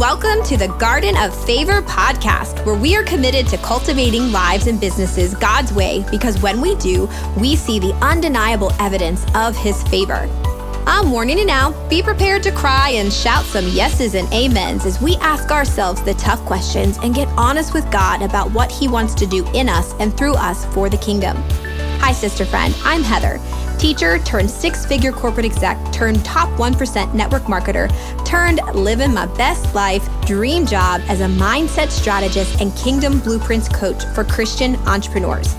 Welcome to the Garden of Favor podcast, where we are committed to cultivating lives and businesses God's way because when we do, we see the undeniable evidence of His favor. I'm warning you now be prepared to cry and shout some yeses and amens as we ask ourselves the tough questions and get honest with God about what He wants to do in us and through us for the kingdom. Hi, sister friend, I'm Heather teacher turned six figure corporate exec turned top 1% network marketer turned living my best life dream job as a mindset strategist and kingdom blueprints coach for Christian entrepreneurs.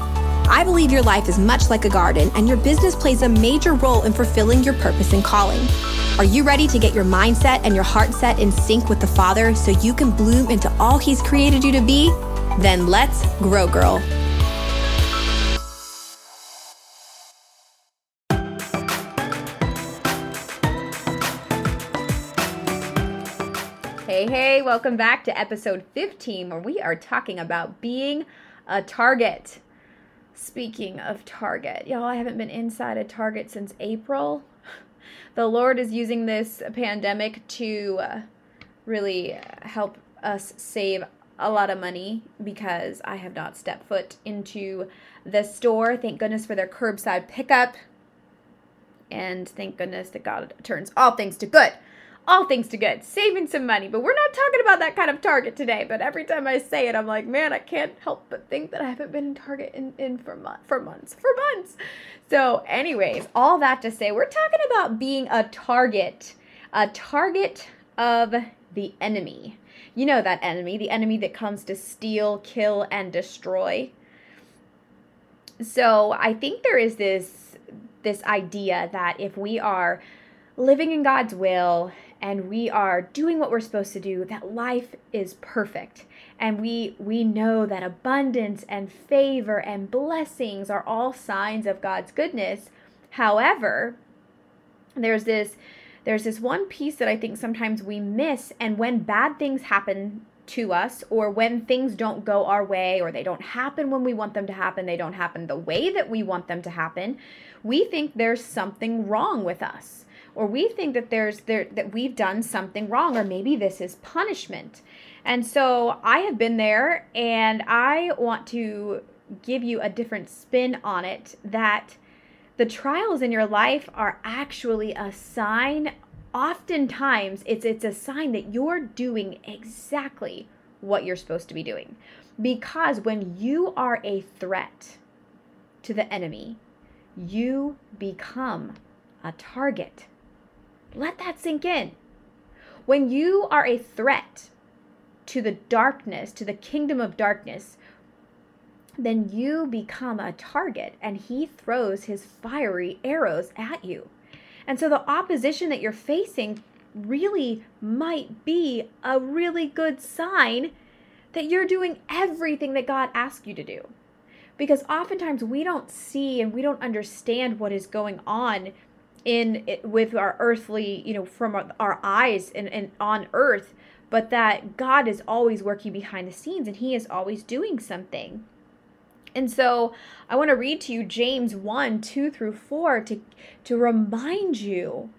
I believe your life is much like a garden and your business plays a major role in fulfilling your purpose and calling. Are you ready to get your mindset and your heart set in sync with the Father so you can bloom into all He's created you to be? Then let's grow, girl. Welcome back to episode 15, where we are talking about being a target. Speaking of Target, y'all, I haven't been inside a Target since April. The Lord is using this pandemic to uh, really help us save a lot of money because I have not stepped foot into the store. Thank goodness for their curbside pickup. And thank goodness that God turns all things to good all things to good, saving some money. But we're not talking about that kind of Target today. But every time I say it, I'm like, man, I can't help but think that I haven't been in Target in, in for, mo- for months, for months. So, anyways, all that to say, we're talking about being a target, a target of the enemy. You know that enemy, the enemy that comes to steal, kill, and destroy. So, I think there is this this idea that if we are living in God's will and we are doing what we're supposed to do that life is perfect. And we we know that abundance and favor and blessings are all signs of God's goodness. However there's this there's this one piece that I think sometimes we miss and when bad things happen to us or when things don't go our way or they don't happen when we want them to happen they don't happen the way that we want them to happen we think there's something wrong with us or we think that there's there that we've done something wrong or maybe this is punishment. And so I have been there and I want to give you a different spin on it that the trials in your life are actually a sign oftentimes it's it's a sign that you're doing exactly what you're supposed to be doing. Because when you are a threat to the enemy, you become a target. Let that sink in. When you are a threat to the darkness, to the kingdom of darkness, then you become a target and he throws his fiery arrows at you. And so the opposition that you're facing really might be a really good sign that you're doing everything that God asked you to do. Because oftentimes we don't see and we don't understand what is going on in it, with our earthly, you know, from our, our eyes and, and on earth, but that God is always working behind the scenes and He is always doing something. And so I want to read to you James 1 2 through 4 to, to remind you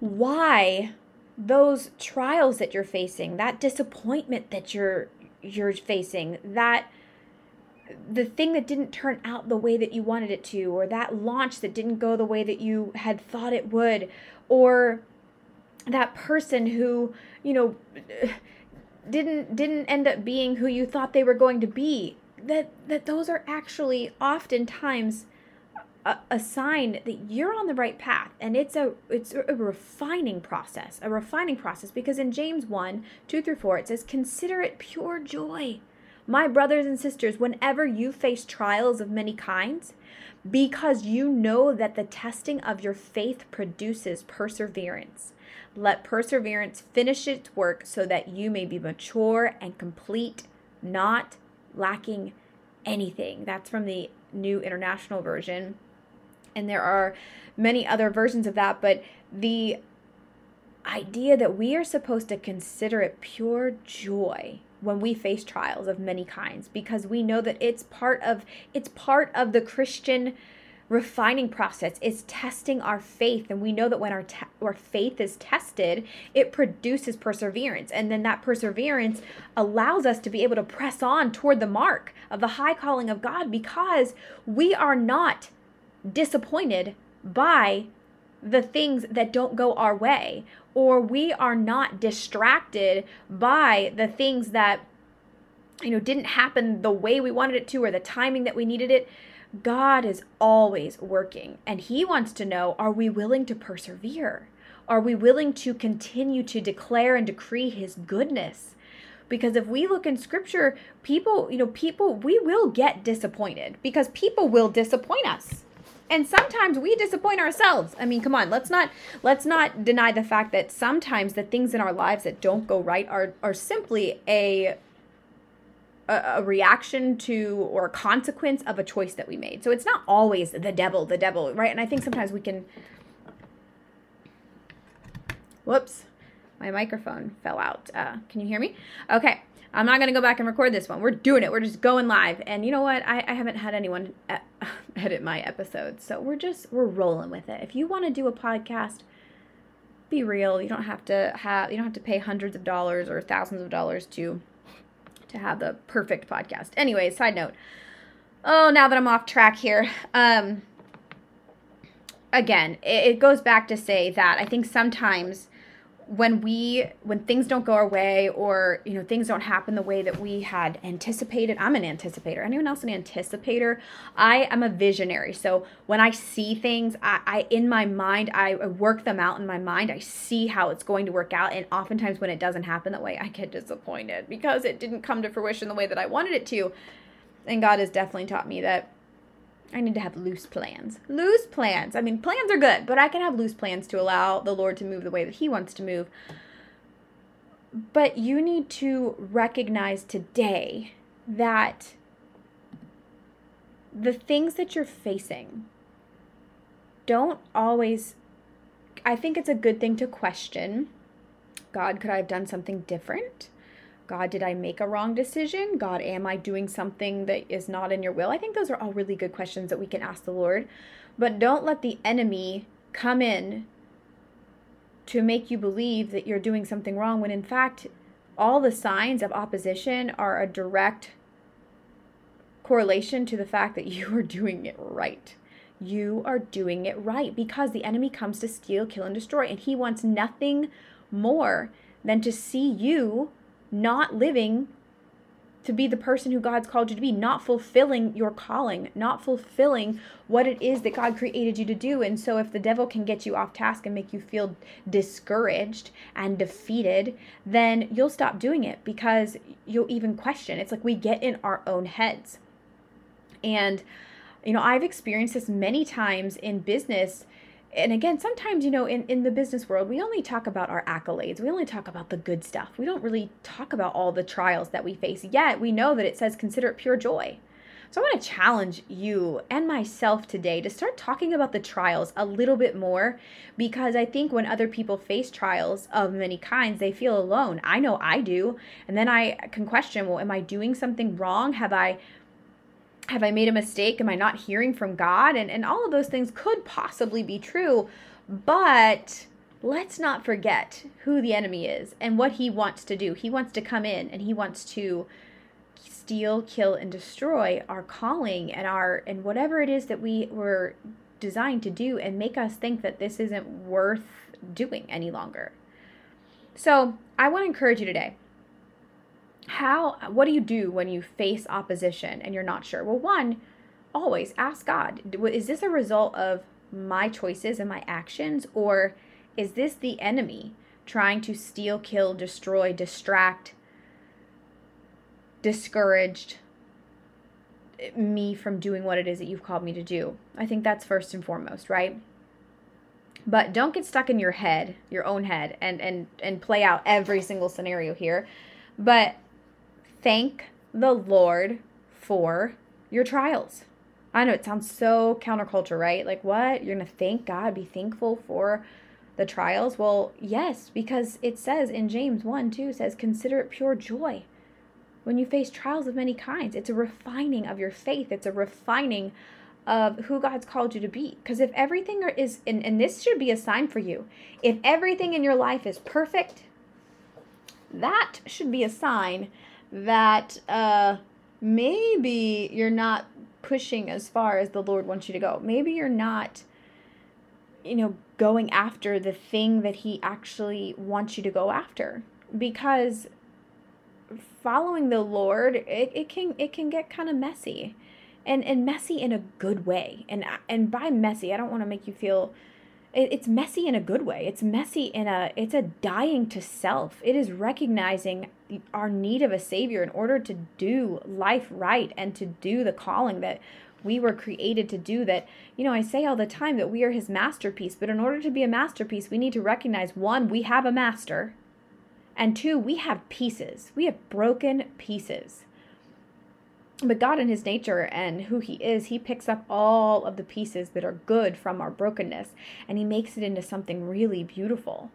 why those trials that you're facing, that disappointment that you're you're facing, that the thing that didn't turn out the way that you wanted it to or that launch that didn't go the way that you had thought it would or that person who you know didn't didn't end up being who you thought they were going to be that that those are actually oftentimes a, a sign that you're on the right path and it's a it's a refining process a refining process because in James 1 2 through 4 it says consider it pure joy my brothers and sisters, whenever you face trials of many kinds, because you know that the testing of your faith produces perseverance. Let perseverance finish its work so that you may be mature and complete, not lacking anything. That's from the New International Version. And there are many other versions of that, but the idea that we are supposed to consider it pure joy when we face trials of many kinds because we know that it's part of it's part of the Christian refining process. Is testing our faith and we know that when our te- our faith is tested it produces perseverance and then that perseverance allows us to be able to press on toward the mark of the high calling of God because we are not disappointed by the things that don't go our way or we are not distracted by the things that you know didn't happen the way we wanted it to or the timing that we needed it God is always working, and He wants to know are we willing to persevere? Are we willing to continue to declare and decree His goodness? Because if we look in scripture, people, you know, people, we will get disappointed because people will disappoint us. And sometimes we disappoint ourselves. I mean, come on, let's not let's not deny the fact that sometimes the things in our lives that don't go right are are simply a a, reaction to or a consequence of a choice that we made. So it's not always the devil, the devil, right? And I think sometimes we can. Whoops, my microphone fell out. Uh, can you hear me? Okay. I'm not going to go back and record this one. We're doing it. We're just going live. And you know what? I, I haven't had anyone edit my episodes. So we're just, we're rolling with it. If you want to do a podcast, be real. You don't have to have, you don't have to pay hundreds of dollars or thousands of dollars to to have the perfect podcast. Anyway, side note. Oh, now that I'm off track here. Um again, it, it goes back to say that I think sometimes when we when things don't go our way or you know things don't happen the way that we had anticipated i'm an anticipator. Anyone else an anticipator? I am a visionary. So when i see things i, I in my mind I, I work them out in my mind. I see how it's going to work out. And oftentimes when it doesn't happen that way i get disappointed because it didn't come to fruition the way that i wanted it to. And god has definitely taught me that I need to have loose plans. Loose plans. I mean, plans are good, but I can have loose plans to allow the Lord to move the way that He wants to move. But you need to recognize today that the things that you're facing don't always, I think it's a good thing to question God, could I have done something different? God, did I make a wrong decision? God, am I doing something that is not in your will? I think those are all really good questions that we can ask the Lord. But don't let the enemy come in to make you believe that you're doing something wrong when in fact all the signs of opposition are a direct correlation to the fact that you are doing it right. You are doing it right because the enemy comes to steal, kill, and destroy, and he wants nothing more than to see you not living to be the person who God's called you to be, not fulfilling your calling, not fulfilling what it is that God created you to do. And so, if the devil can get you off task and make you feel discouraged and defeated, then you'll stop doing it because you'll even question. It's like we get in our own heads. And, you know, I've experienced this many times in business and again sometimes you know in, in the business world we only talk about our accolades. We only talk about the good stuff. We don't really talk about all the trials that we face. Yet we know that it says consider it pure joy. So i want to challenge you and myself today to start talking about the trials a little bit more because i think when other people face trials of many kinds they feel alone. I know i do. And then i can question well am i doing something wrong? Have i have I made a mistake? Am I not hearing from God? And, and all of those things could possibly be true. But let's not forget who the enemy is and what he wants to do. He wants to come in and he wants to steal, kill, and destroy our calling and our and whatever it is that we were designed to do and make us think that this isn't worth doing any longer. So I want to encourage you today how what do you do when you face opposition and you're not sure? Well one always ask god. Is this a result of my choices and my actions or is this the enemy trying to steal kill destroy distract discouraged eh, me from doing what it is that you've called me to do? I think that's first and foremost right? But don't get stuck in your head your own head and and and play out every single scenario here. But thank the Lord for your trials. I know it sounds so counterculture, right? Like, what? You're going to thank God, be thankful for the trials? Well, yes, because it says in James 1 2 says, consider it pure joy when you face trials of many kinds. It's a refining of your faith, it's a refining of who God's called you to be. Because if everything is, and, and this should be a sign for you, if everything in your life is perfect, that should be a sign that uh, maybe you're not pushing as far as the Lord wants you to go. Maybe you're not, you know, going after the thing that He actually wants you to go after. Because following the Lord, it, it can it can get kind of messy. And and messy in a good way. And and by messy, I don't want to make you feel it's messy in a good way. It's messy in a it's a dying to self. It is recognizing our need of a savior in order to do life right and to do the calling that we were created to do that you know i say all the time that we are his masterpiece but in order to be a masterpiece we need to recognize one we have a master and two we have pieces we have broken pieces but God, in his nature and who he is, he picks up all of the pieces that are good from our brokenness and he makes it into something really beautiful.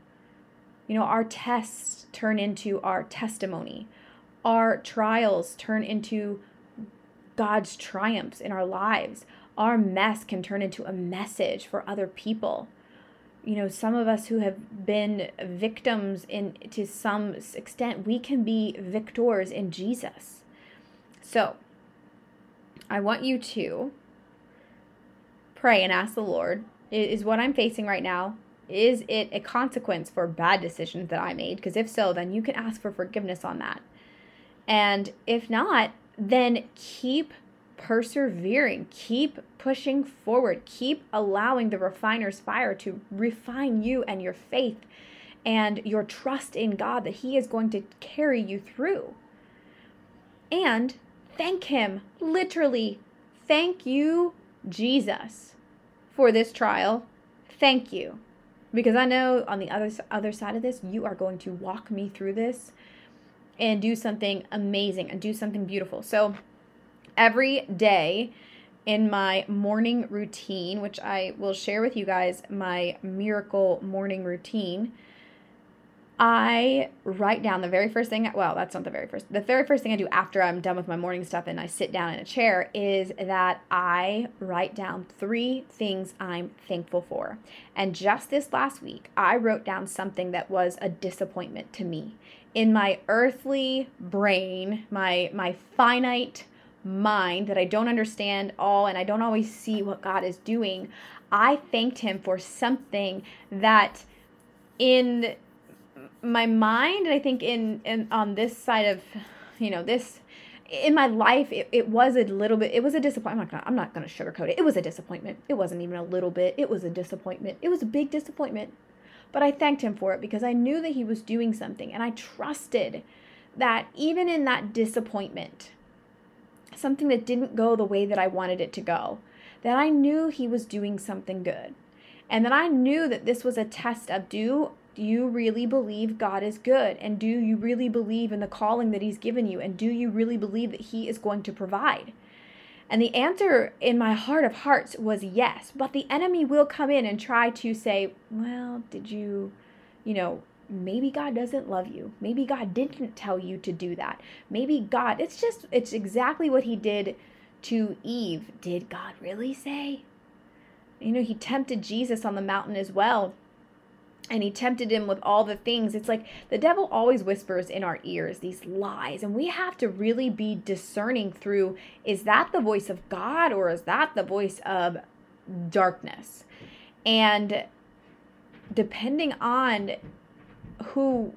You know, our tests turn into our testimony, our trials turn into God's triumphs in our lives. Our mess can turn into a message for other people. You know, some of us who have been victims in to some extent, we can be victors in Jesus. So, I want you to pray and ask the Lord is what I'm facing right now is it a consequence for bad decisions that I made? Because if so, then you can ask for forgiveness on that. And if not, then keep persevering, keep pushing forward, keep allowing the refiner's fire to refine you and your faith and your trust in God that He is going to carry you through. And thank Him, literally, thank you, Jesus, for this trial. Thank you. Because I know on the other, other side of this, you are going to walk me through this and do something amazing and do something beautiful. So every day, in my morning routine, which I will share with you guys my miracle morning routine. I write down the very first thing, well, that's not the very first, the very first thing I do after I'm done with my morning stuff and I sit down in a chair is that I write down three things I'm thankful for. And just this last week, I wrote down something that was a disappointment to me. In my earthly brain, my my finite mind that I don't understand all and I don't always see what God is doing, I thanked him for something that in my mind and i think in, in on this side of you know this in my life it, it was a little bit it was a disappointment. I'm not I'm not gonna sugarcoat it. It was a disappointment. It wasn't even a little bit. It was a disappointment. It was a big disappointment. But i thanked him for it because i knew that he was doing something and i trusted that even in that disappointment something that didn't go the way that i wanted it to go that i knew he was doing something good. And that i knew that this was a test of do do you really believe God is good? And do you really believe in the calling that He's given you? And do you really believe that He is going to provide? And the answer in my heart of hearts was yes. But the enemy will come in and try to say, well, did you, you know, maybe God doesn't love you. Maybe God didn't tell you to do that. Maybe God, it's just, it's exactly what He did to Eve. Did God really say? You know, He tempted Jesus on the mountain as well and he tempted him with all the things. It's like the devil always whispers in our ears these lies, and we have to really be discerning through is that the voice of God or is that the voice of darkness? And depending on who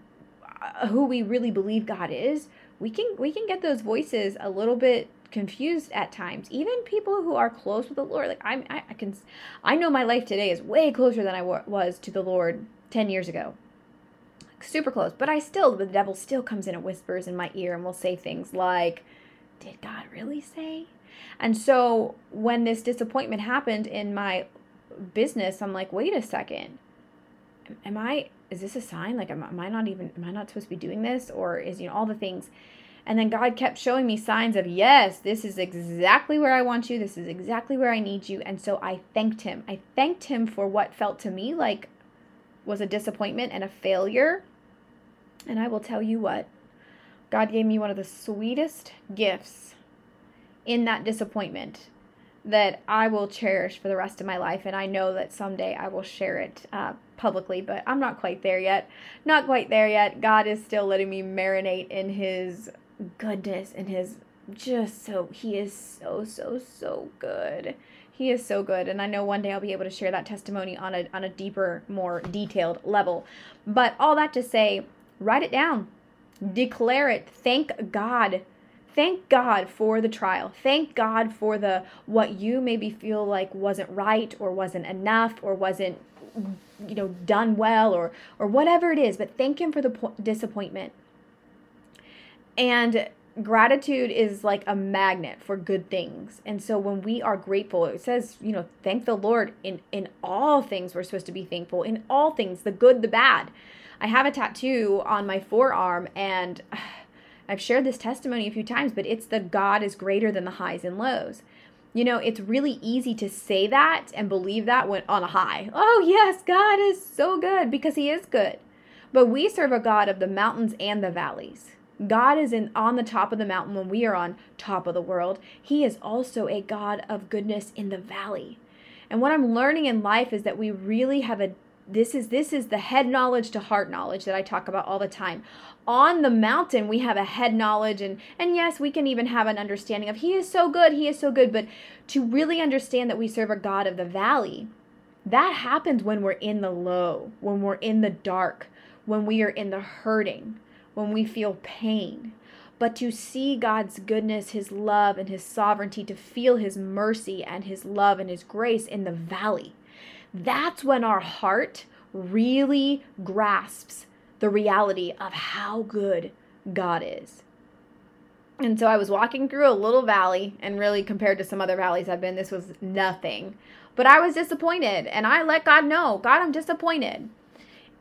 uh, who we really believe God is, we can we can get those voices a little bit confused at times. Even people who are close with the Lord, like I'm, I, I can, I know my life today is way closer than I was to the Lord 10 years ago. Super close. But I still, the devil still comes in and whispers in my ear and will say things like, Did God really say? And so when this disappointment happened in my business, I'm like, Wait a second. Am I, is this a sign? Like, am, am I not even, am I not supposed to be doing this? Or is, you know, all the things. And then God kept showing me signs of, yes, this is exactly where I want you. This is exactly where I need you. And so I thanked him. I thanked him for what felt to me like was a disappointment and a failure. And I will tell you what, God gave me one of the sweetest gifts in that disappointment that I will cherish for the rest of my life. And I know that someday I will share it uh, publicly, but I'm not quite there yet. Not quite there yet. God is still letting me marinate in His goodness and His just so, He is so, so, so good. He is so good, and I know one day I'll be able to share that testimony on a on a deeper, more detailed level. But all that to say, write it down, declare it, thank God thank God for the trial. Thank God for the what you maybe feel like wasn't right or wasn't enough or wasn't you know done well or or whatever it is, but thank him for the po- disappointment. And gratitude is like a magnet for good things. And so when we are grateful, it says, you know, thank the Lord in in all things we're supposed to be thankful. In all things, the good, the bad. I have a tattoo on my forearm and I've shared this testimony a few times, but it's the God is greater than the highs and lows. You know, it's really easy to say that and believe that when on a high. Oh, yes, God is so good because he is good. But we serve a God of the mountains and the valleys. God is in on the top of the mountain when we are on top of the world. He is also a God of goodness in the valley. And what I'm learning in life is that we really have a this is this is the head knowledge to heart knowledge that I talk about all the time. On the mountain we have a head knowledge and and yes, we can even have an understanding of he is so good, he is so good, but to really understand that we serve a God of the valley, that happens when we're in the low, when we're in the dark, when we are in the hurting, when we feel pain. But to see God's goodness, His love, and His sovereignty, to feel His mercy and His love and His grace in the valley that's when our heart really grasps the reality of how good God is. And so I was walking through a little valley, and really, compared to some other valleys I've been, this was nothing. But I was disappointed, and I let God know God, I'm disappointed.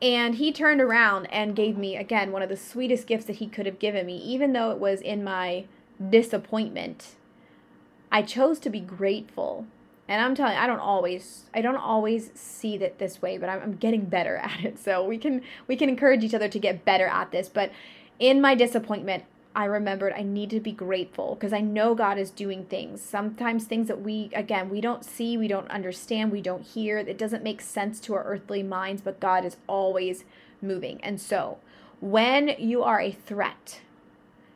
And he turned around and gave me, again, one of the sweetest gifts that he could have given me, even though it was in my disappointment. I chose to be grateful. And i'm telling you i don't always i don't always see that this way but I'm, I'm getting better at it. So we can we can encourage each other to get better at this. But in my disappointment i remembered i need to be grateful because i know god is doing things sometimes things that we again we don't see we don't understand we don't hear it doesn't make sense to our earthly minds but god is always moving and so when you are a threat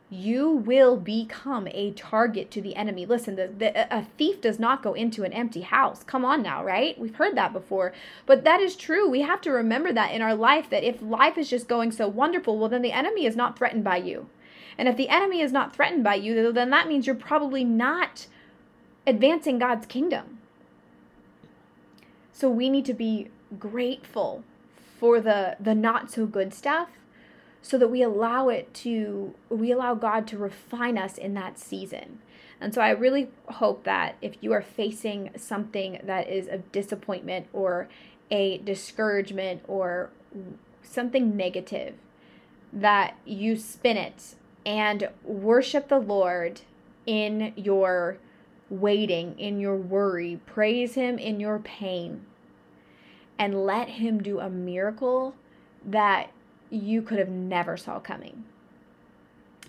you will become a target to the enemy. Listen, the, the, a thief does not go into an empty house. Come on now, right? We've heard that before. But that is true. We have to remember that in our life that if life is just going so wonderful, well, then the enemy is not threatened by you. And if the enemy is not threatened by you, then that means you're probably not advancing God's kingdom. So we need to be grateful for the the not so good stuff so that we allow it to we allow God to refine us in that season. And so I really hope that if you are facing something that is a disappointment or a discouragement or something negative, that you spin it and worship the Lord in your waiting, in your worry. Praise Him in your pain. And let Him do a miracle that you could have never saw coming.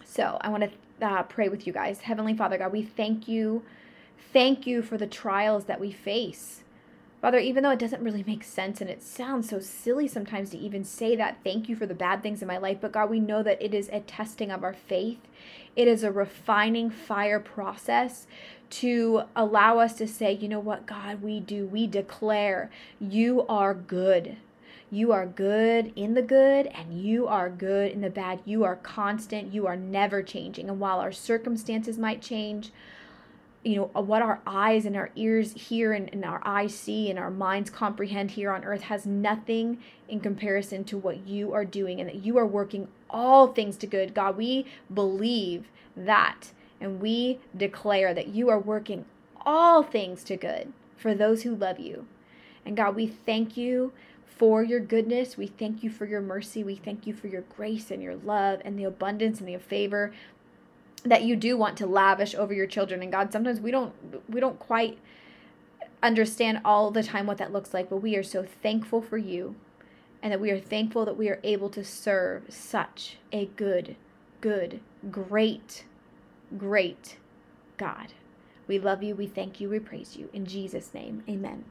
So I want to uh, pray with you guys. Heavenly Father God, we thank you. Thank you for the trials that we face. Father, even though it doesn't really make sense and it sounds so silly sometimes to even say that, thank you for the bad things in my life. But God, we know that it is a testing of our faith, it is a refining fire process to allow us to say, you know what, God, we do. We declare you are good. You are good in the good and you are good in the bad. You are constant. You are never changing. And while our circumstances might change, you know, uh, what our eyes and our ears hear and, and our eyes see and our minds comprehend here on earth has nothing in comparison to what you are doing and that you are working all things to good. God, we believe that and we declare that you are working all things to good for those who love you. And God, we thank you for your goodness. We thank you for your mercy. We thank you for your grace and your love and the abundance and the favor that you do want to lavish over your children. And God, sometimes we don't we don't quite understand all the time what that looks like, but we are so thankful for you and that we are thankful that we are able to serve such a good, good, great, great God. We love you. We thank you. We praise you. In Jesus' name, amen.